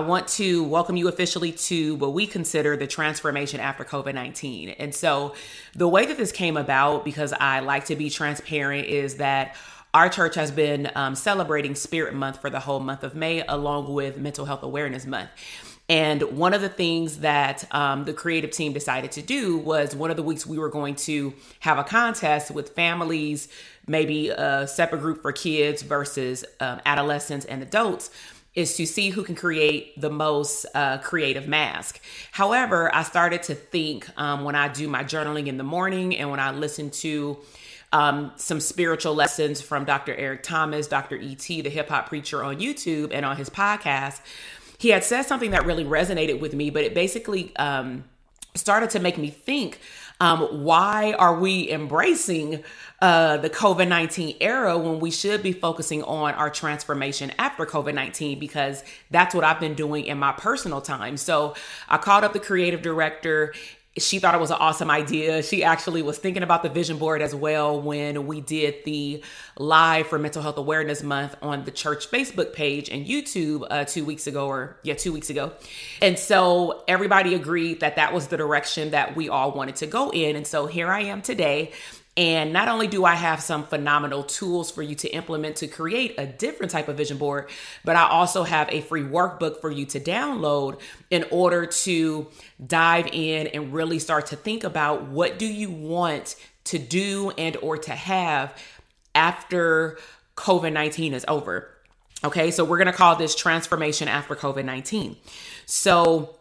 I want to welcome you officially to what we consider the transformation after COVID 19. And so, the way that this came about, because I like to be transparent, is that our church has been um, celebrating Spirit Month for the whole month of May, along with Mental Health Awareness Month. And one of the things that um, the creative team decided to do was one of the weeks we were going to have a contest with families, maybe a separate group for kids versus um, adolescents and adults is to see who can create the most uh, creative mask. However, I started to think um, when I do my journaling in the morning and when I listen to um, some spiritual lessons from Dr. Eric Thomas, Dr. E.T., the hip hop preacher on YouTube and on his podcast, he had said something that really resonated with me, but it basically um, started to make me think um, why are we embracing uh, the COVID 19 era when we should be focusing on our transformation after COVID 19? Because that's what I've been doing in my personal time. So I called up the creative director she thought it was an awesome idea. She actually was thinking about the vision board as well when we did the live for Mental Health Awareness Month on the church Facebook page and YouTube uh, two weeks ago, or yeah, two weeks ago. And so everybody agreed that that was the direction that we all wanted to go in. And so here I am today and not only do I have some phenomenal tools for you to implement to create a different type of vision board, but I also have a free workbook for you to download in order to dive in and really start to think about what do you want to do and or to have after COVID-19 is over. Okay? So we're going to call this transformation after COVID-19. So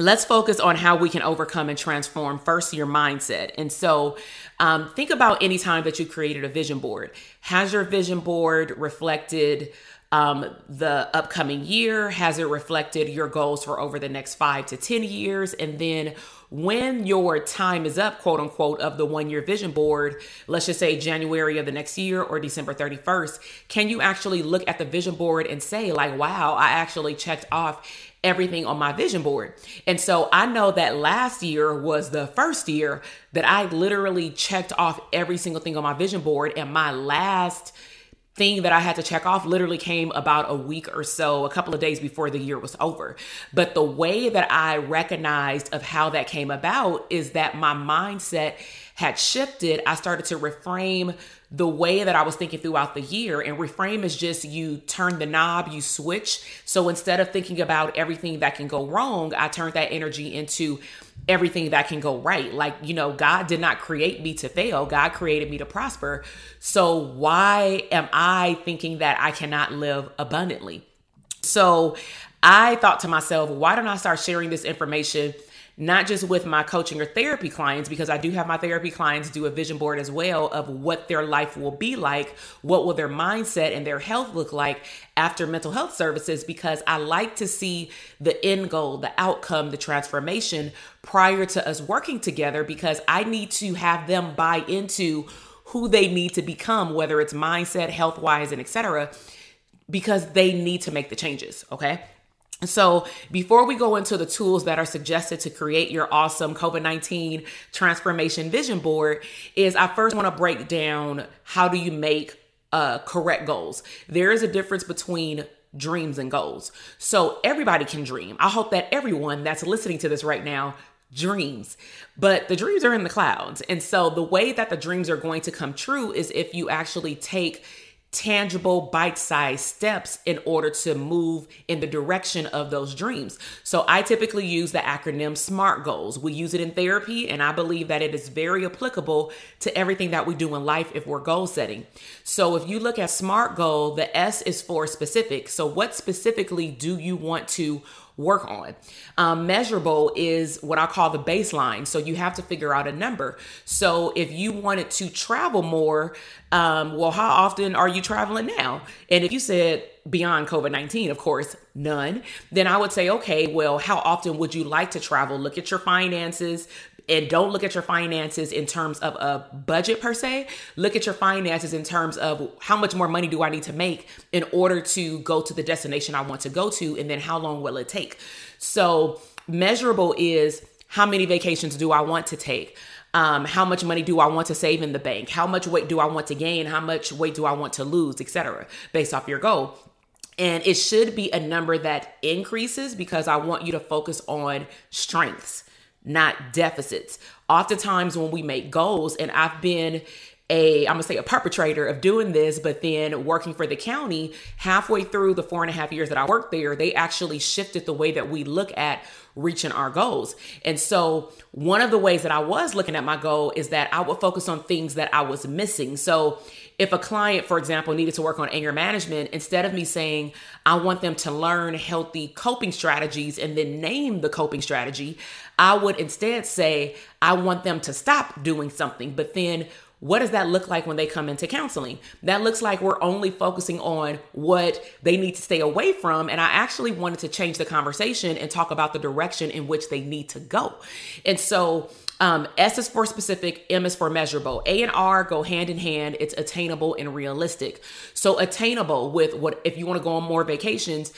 let's focus on how we can overcome and transform first your mindset. And so, um, think about any time that you created a vision board. Has your vision board reflected um, the upcoming year? Has it reflected your goals for over the next five to 10 years? And then, when your time is up, quote unquote, of the one year vision board, let's just say January of the next year or December 31st, can you actually look at the vision board and say, like, wow, I actually checked off everything on my vision board. And so I know that last year was the first year that I literally checked off every single thing on my vision board. And my last thing that I had to check off literally came about a week or so, a couple of days before the year was over. But the way that I recognized of how that came about is that my mindset had shifted. I started to reframe the way that I was thinking throughout the year. And reframe is just you turn the knob, you switch. So instead of thinking about everything that can go wrong, I turned that energy into everything that can go right. Like, you know, God did not create me to fail, God created me to prosper. So why am I thinking that I cannot live abundantly? So I thought to myself, why don't I start sharing this information? Not just with my coaching or therapy clients, because I do have my therapy clients do a vision board as well of what their life will be like, what will their mindset and their health look like after mental health services, because I like to see the end goal, the outcome, the transformation prior to us working together, because I need to have them buy into who they need to become, whether it's mindset, health wise, and etc., because they need to make the changes. Okay. So, before we go into the tools that are suggested to create your awesome COVID 19 transformation vision board, is I first want to break down how do you make uh, correct goals. There is a difference between dreams and goals. So, everybody can dream. I hope that everyone that's listening to this right now dreams, but the dreams are in the clouds. And so, the way that the dreams are going to come true is if you actually take tangible bite-sized steps in order to move in the direction of those dreams. So I typically use the acronym SMART goals. We use it in therapy and I believe that it is very applicable to everything that we do in life if we're goal setting. So if you look at SMART goal, the S is for specific. So what specifically do you want to work on. Um, measurable is what I call the baseline. So you have to figure out a number. So if you wanted to travel more, um, well, how often are you traveling now? And if you said beyond COVID 19, of course, none, then I would say, okay, well, how often would you like to travel? Look at your finances, and don't look at your finances in terms of a budget per se. Look at your finances in terms of how much more money do I need to make in order to go to the destination I want to go to, and then how long will it take? So, measurable is how many vacations do I want to take? Um, how much money do I want to save in the bank? How much weight do I want to gain? How much weight do I want to lose, etc., based off your goal. And it should be a number that increases because I want you to focus on strengths not deficits. Oftentimes, when we make goals, and I've been a i'm gonna say a perpetrator of doing this but then working for the county halfway through the four and a half years that i worked there they actually shifted the way that we look at reaching our goals and so one of the ways that i was looking at my goal is that i would focus on things that i was missing so if a client, for example, needed to work on anger management, instead of me saying, I want them to learn healthy coping strategies and then name the coping strategy, I would instead say, I want them to stop doing something. But then what does that look like when they come into counseling? That looks like we're only focusing on what they need to stay away from. And I actually wanted to change the conversation and talk about the direction in which they need to go. And so um, S is for specific, M is for measurable. A and R go hand in hand. It's attainable and realistic. So attainable with what if you want to go on more vacations,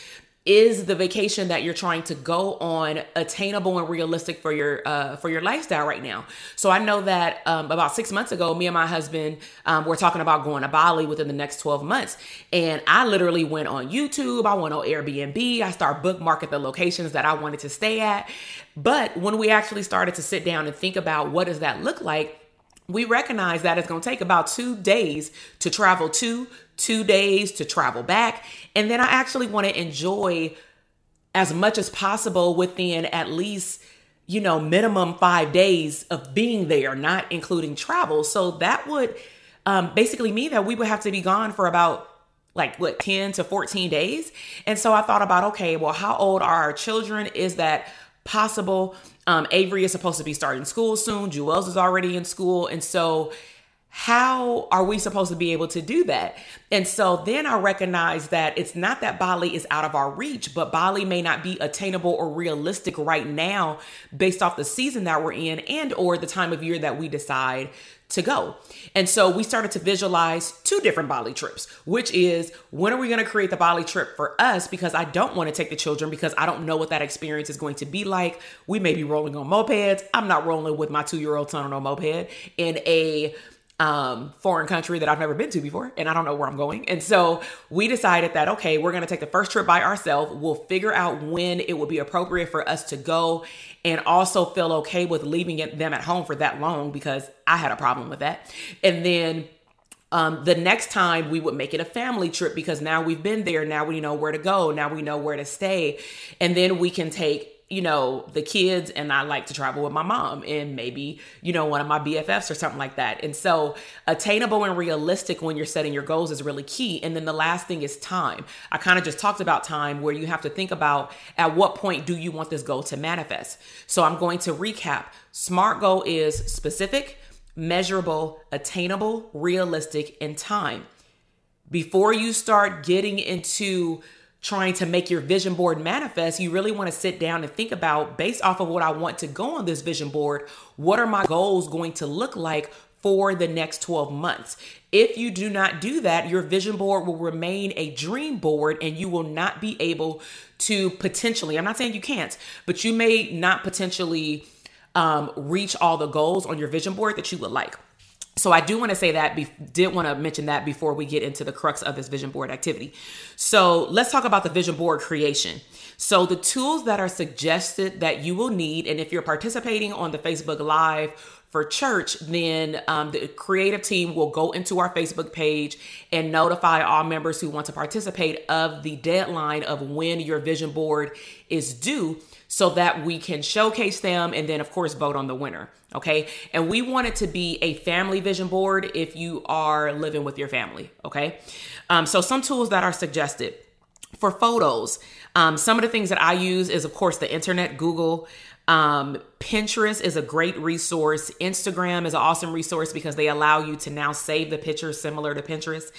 is the vacation that you're trying to go on attainable and realistic for your uh, for your lifestyle right now. So i know that um, about six months ago me and my husband um, were talking about going to bali within the next 12 months. And i literally went on youtube i went on airbnb i started bookmarking the locations that i wanted to stay at. But when we actually started to sit down and think about what does that look like we recognize that it's going to take about two days to travel to two days to travel back. And then I actually want to enjoy as much as possible within at least, you know, minimum five days of being there, not including travel. So that would um, basically mean that we would have to be gone for about like what 10 to 14 days. And so I thought about, okay, well, how old are our children? Is that possible? Um, Avery is supposed to be starting school soon. Jewels is already in school. And so how are we supposed to be able to do that? And so then I recognize that it's not that Bali is out of our reach, but Bali may not be attainable or realistic right now based off the season that we're in and or the time of year that we decide to go. And so we started to visualize two different Bali trips, which is when are we going to create the Bali trip for us? Because I don't want to take the children because I don't know what that experience is going to be like. We may be rolling on mopeds. I'm not rolling with my two year old son on a moped in a um, foreign country that I've never been to before, and I don't know where I'm going. And so we decided that, okay, we're going to take the first trip by ourselves. We'll figure out when it would be appropriate for us to go and also feel okay with leaving it them at home for that long because I had a problem with that. And then um, the next time we would make it a family trip because now we've been there. Now we know where to go. Now we know where to stay. And then we can take you know, the kids and I like to travel with my mom and maybe, you know, one of my BFFs or something like that. And so attainable and realistic when you're setting your goals is really key. And then the last thing is time. I kind of just talked about time where you have to think about at what point do you want this goal to manifest. So I'm going to recap. SMART goal is specific, measurable, attainable, realistic, and time. Before you start getting into trying to make your vision board manifest, you really want to sit down and think about based off of what I want to go on this vision board, what are my goals going to look like for the next 12 months. If you do not do that, your vision board will remain a dream board and you will not be able to potentially, I'm not saying you can't, but you may not potentially um, reach all the goals on your vision board that you would like. So I do want to say that, be, did want to mention that before we get into the crux of this vision board activity. So let's talk about the vision board creation. So the tools that are suggested that you will need, and if you're participating on the Facebook Live for church, then um, the creative team will go into our Facebook page and notify all members who want to participate of the deadline of when your vision board is due so that we can showcase them and then, of course, vote on the winner. Okay. And we want it to be a family vision board if you are living with your family. Okay. Um, so, some tools that are suggested for photos, um, some of the things that I use is, of course, the internet, Google. Um, Pinterest is a great resource. Instagram is an awesome resource because they allow you to now save the pictures similar to Pinterest.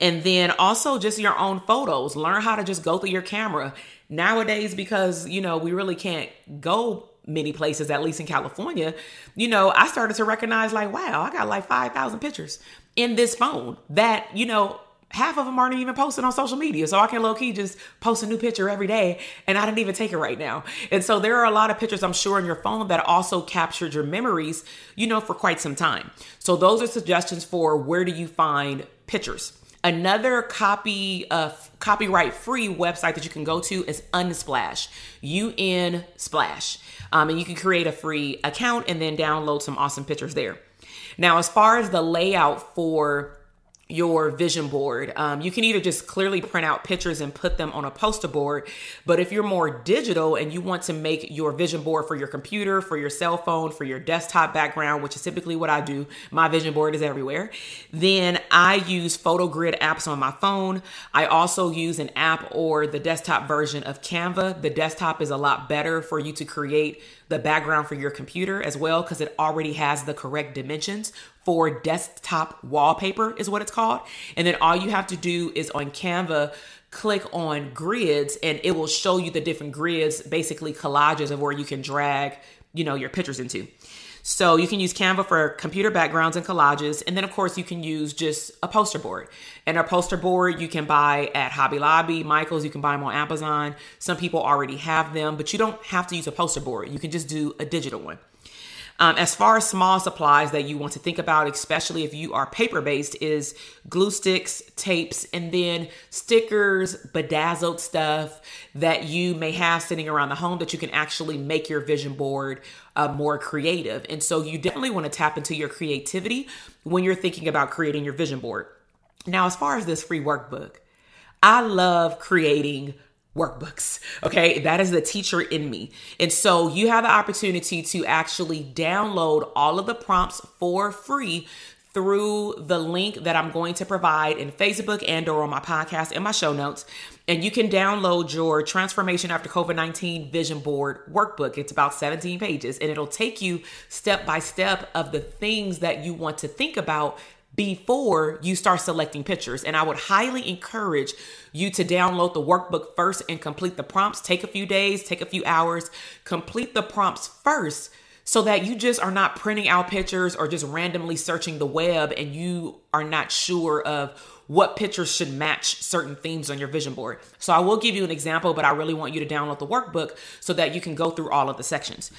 And then also just your own photos. Learn how to just go through your camera. Nowadays, because, you know, we really can't go many places, at least in California, you know, I started to recognize like, wow, I got like 5,000 pictures in this phone that, you know, half of them aren't even posted on social media. So I can low key just post a new picture every day and I didn't even take it right now. And so there are a lot of pictures I'm sure on your phone that also captured your memories, you know, for quite some time. So those are suggestions for where do you find pictures. Another copy uh, copyright free website that you can go to is Unsplash, UN Splash. Um, and you can create a free account and then download some awesome pictures there. Now, as far as the layout for your vision board. Um, you can either just clearly print out pictures and put them on a poster board, but if you're more digital and you want to make your vision board for your computer, for your cell phone, for your desktop background, which is typically what I do, my vision board is everywhere, then I use PhotoGrid apps on my phone. I also use an app or the desktop version of Canva. The desktop is a lot better for you to create the background for your computer as well because it already has the correct dimensions for desktop wallpaper is what it's called. And then all you have to do is on Canva click on grids and it will show you the different grids, basically collages of where you can drag, you know, your pictures into. So you can use Canva for computer backgrounds and collages. And then, of course, you can use just a poster board. And a poster board you can buy at Hobby Lobby, Michael's, you can buy them on Amazon. Some people already have them, but you don't have to use a poster board. You can just do a digital one. Um, as far as small supplies that you want to think about, especially if you are paper based, is glue sticks, tapes, and then stickers, bedazzled stuff that you may have sitting around the home that you can actually make your vision board uh, more creative. And so you definitely want to tap into your creativity when you're thinking about creating your vision board. Now, as far as this free workbook, I love creating workbooks. Okay, that is the teacher in me. And so you have the opportunity to actually download all of the prompts for free through the link that I'm going to provide in Facebook and or on my podcast and my show notes. And you can download your transformation after COVID-19 vision board workbook. It's about 17 pages and it'll take you step by step of the things that you want to think about before you start selecting pictures. And I would highly encourage you to download the workbook first and complete the prompts. Take a few days, take a few hours, complete the prompts first so that you just are not printing out pictures or just randomly searching the web and you are not sure of what pictures should match certain themes on your vision board. So I will give you an example, but I really want you to download the workbook so that you can go through all of the sections.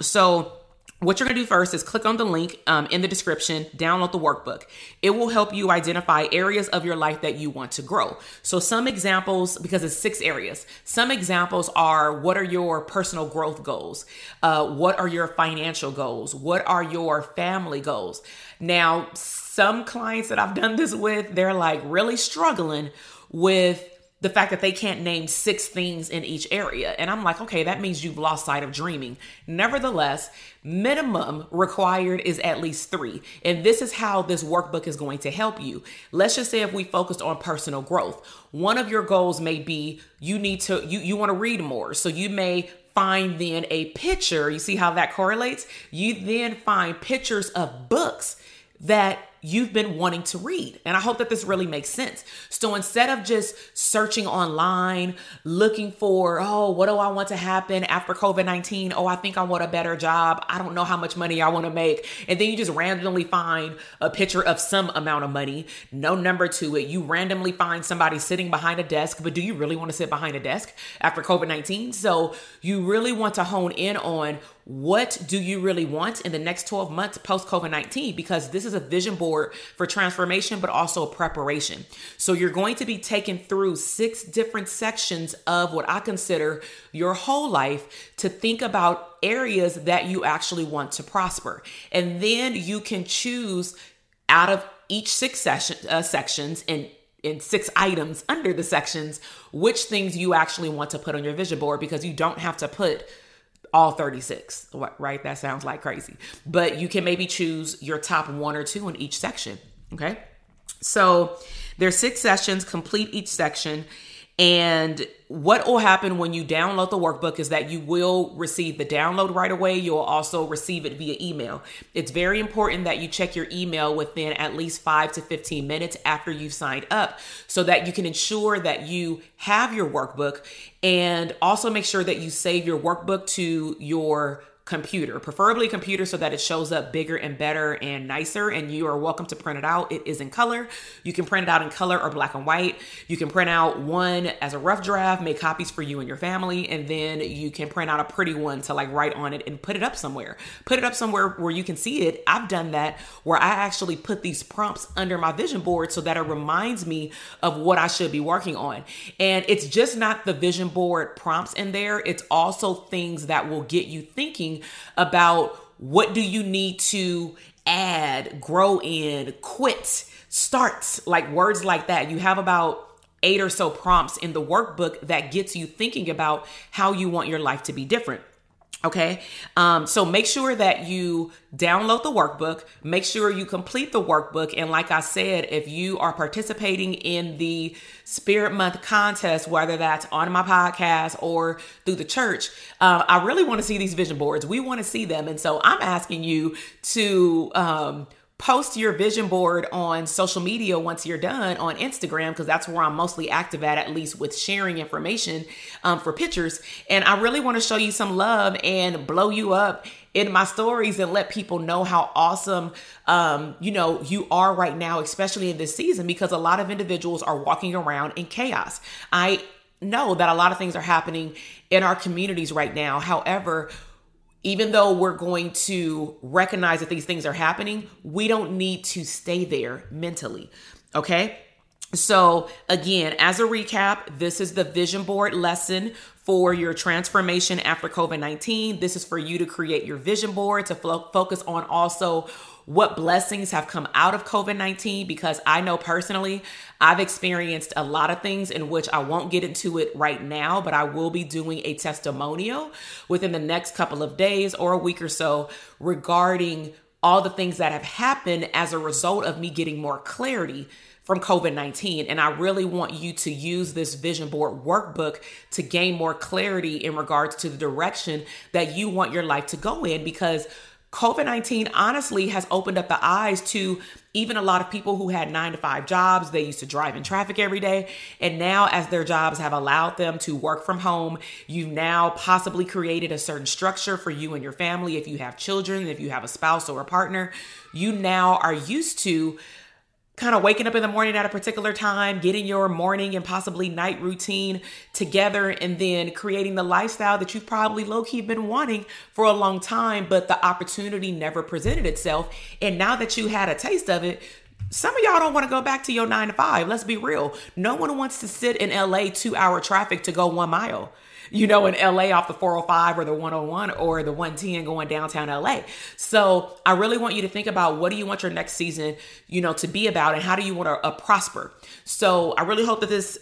So what you're going to do first is click on the link um, in the description, download the workbook. It will help you identify areas of your life that you want to grow. So, some examples, because it's six areas, some examples are what are your personal growth goals? Uh, what are your financial goals? What are your family goals? Now, some clients that I've done this with, they're like really struggling with the fact that they can't name six things in each area. And I'm like, okay, that means you've lost sight of dreaming. Nevertheless, minimum required is at least three. And this is how this workbook is going to help you. Let's just say if we focused on personal growth, one of your goals may be you need to, you, you want to read more. So you may find then a picture. You see how that correlates? You then find pictures of books that you've been wanting to read. And I hope that this really makes sense. So instead of just searching online, looking for, oh, what do I want to happen after COVID 19? Oh, I think I want a better job. I don't know how much money I want to make. And then you just randomly find a picture of some amount of money, no number to it. You randomly find somebody sitting behind a desk, but do you really want to sit behind a desk after COVID 19? So you really want to hone in on what do you really want in the next 12 months post COVID 19? Because this is a vision board for transformation, but also preparation. So you're going to be taken through six different sections of what I consider your whole life to think about areas that you actually want to prosper. And then you can choose out of each six session, uh, sections and in six items under the sections which things you actually want to put on your vision board because you don't have to put all 36, right? That sounds like crazy. But you can maybe choose your top one or two in each section. Okay. So there's six sessions, complete each section. And what will happen when you download the workbook is that you will receive the download right away. You'll also receive it via email. It's very important that you check your email within at least five to 15 minutes after you've signed up so that you can ensure that you have your workbook and also make sure that you save your workbook to your computer, preferably computer so that it shows up bigger and better and nicer. And you are welcome to print it out. It is in color. You can print it out in color or black and white. You can print out one as a rough draft, make copies for you and your family, and then you can print out a pretty one to like write on it and put it up somewhere. Put it up somewhere where you can see it. I've done that where I actually put these prompts under my vision board so that it reminds me of what I should be working on. And it's just not the vision board prompts in there, it's also things that will get you thinking about what do you need to add, grow in, quit, start, like words like that. You have about eight or so prompts in the workbook that gets you thinking about how you want your life to be different. Okay. Um, so make sure that you download the workbook, make sure you complete the workbook. And like I said, if you are participating in the Spirit Month contest, whether that's on my podcast or through the church, uh, I really want to see these vision boards. We want to see them. And so I'm asking you to, um, post your vision board on social media once you're done on Instagram because that's where I'm mostly active at, at least with sharing information um, for pictures. And I really want to show you some love and blow you up in my stories and let people know how awesome um, you know you are right now, especially in this season, because a lot of individuals are walking around in chaos. I know that a lot of things are happening in our communities right now. However, even though we're going to recognize that these things are happening, we don't need to stay there mentally. Okay. So, again, as a recap, this is the vision board lesson for your transformation after COVID 19. This is for you to create your vision board to fo- focus on also what blessings have come out of COVID 19 because I know personally I've experienced a lot of things in which I won't get into it right now, but I will be doing a testimonial within the next couple of days or a week or so regarding all the things that have happened as a result of me getting more clarity from COVID 19. And I really want you to use this vision board workbook to gain more clarity in regards to the direction that you want your life to go in because COVID 19 honestly has opened up the eyes to even a lot of people who had nine to five jobs. They used to drive in traffic every day. And now, as their jobs have allowed them to work from home, you've now possibly created a certain structure for you and your family. If you have children, if you have a spouse or a partner, you now are used to kind of waking up in the morning at a particular time, getting your morning and possibly night routine together, and then creating the lifestyle that you've probably low key been wanting for a long time, but the opportunity never presented itself. And now that you had a taste of it, some of y'all don't want to go back to your nine to five. Let's be real. No one wants to sit in LA two hour traffic to go one mile you know, in LA off the 405 or the 101 or the 110 going downtown LA. So I really want you to think about what do you want your next season, you know, to be about and how do you want to uh, prosper. So I really hope that this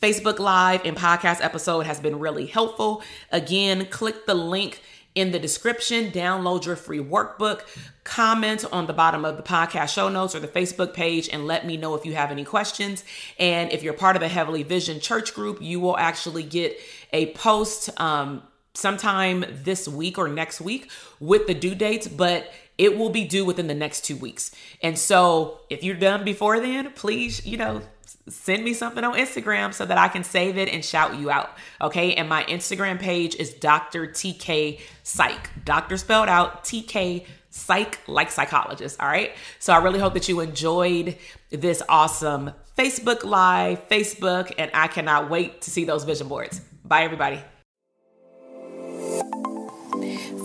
Facebook Live and podcast episode has been really helpful. Again, click the link in the description, download your free workbook, comment on the bottom of the podcast show notes or the Facebook page, and let me know if you have any questions. And if you're part of the Heavenly Vision Church group, you will actually get a post um, sometime this week or next week with the due dates, but it will be due within the next two weeks. And so if you're done before then, please, you know, send me something on Instagram so that I can save it and shout you out. Okay. And my Instagram page is Dr. TK Psych. Doctor spelled out TK Psych, like psychologist. All right. So I really hope that you enjoyed this awesome Facebook Live, Facebook, and I cannot wait to see those vision boards. Bye, everybody.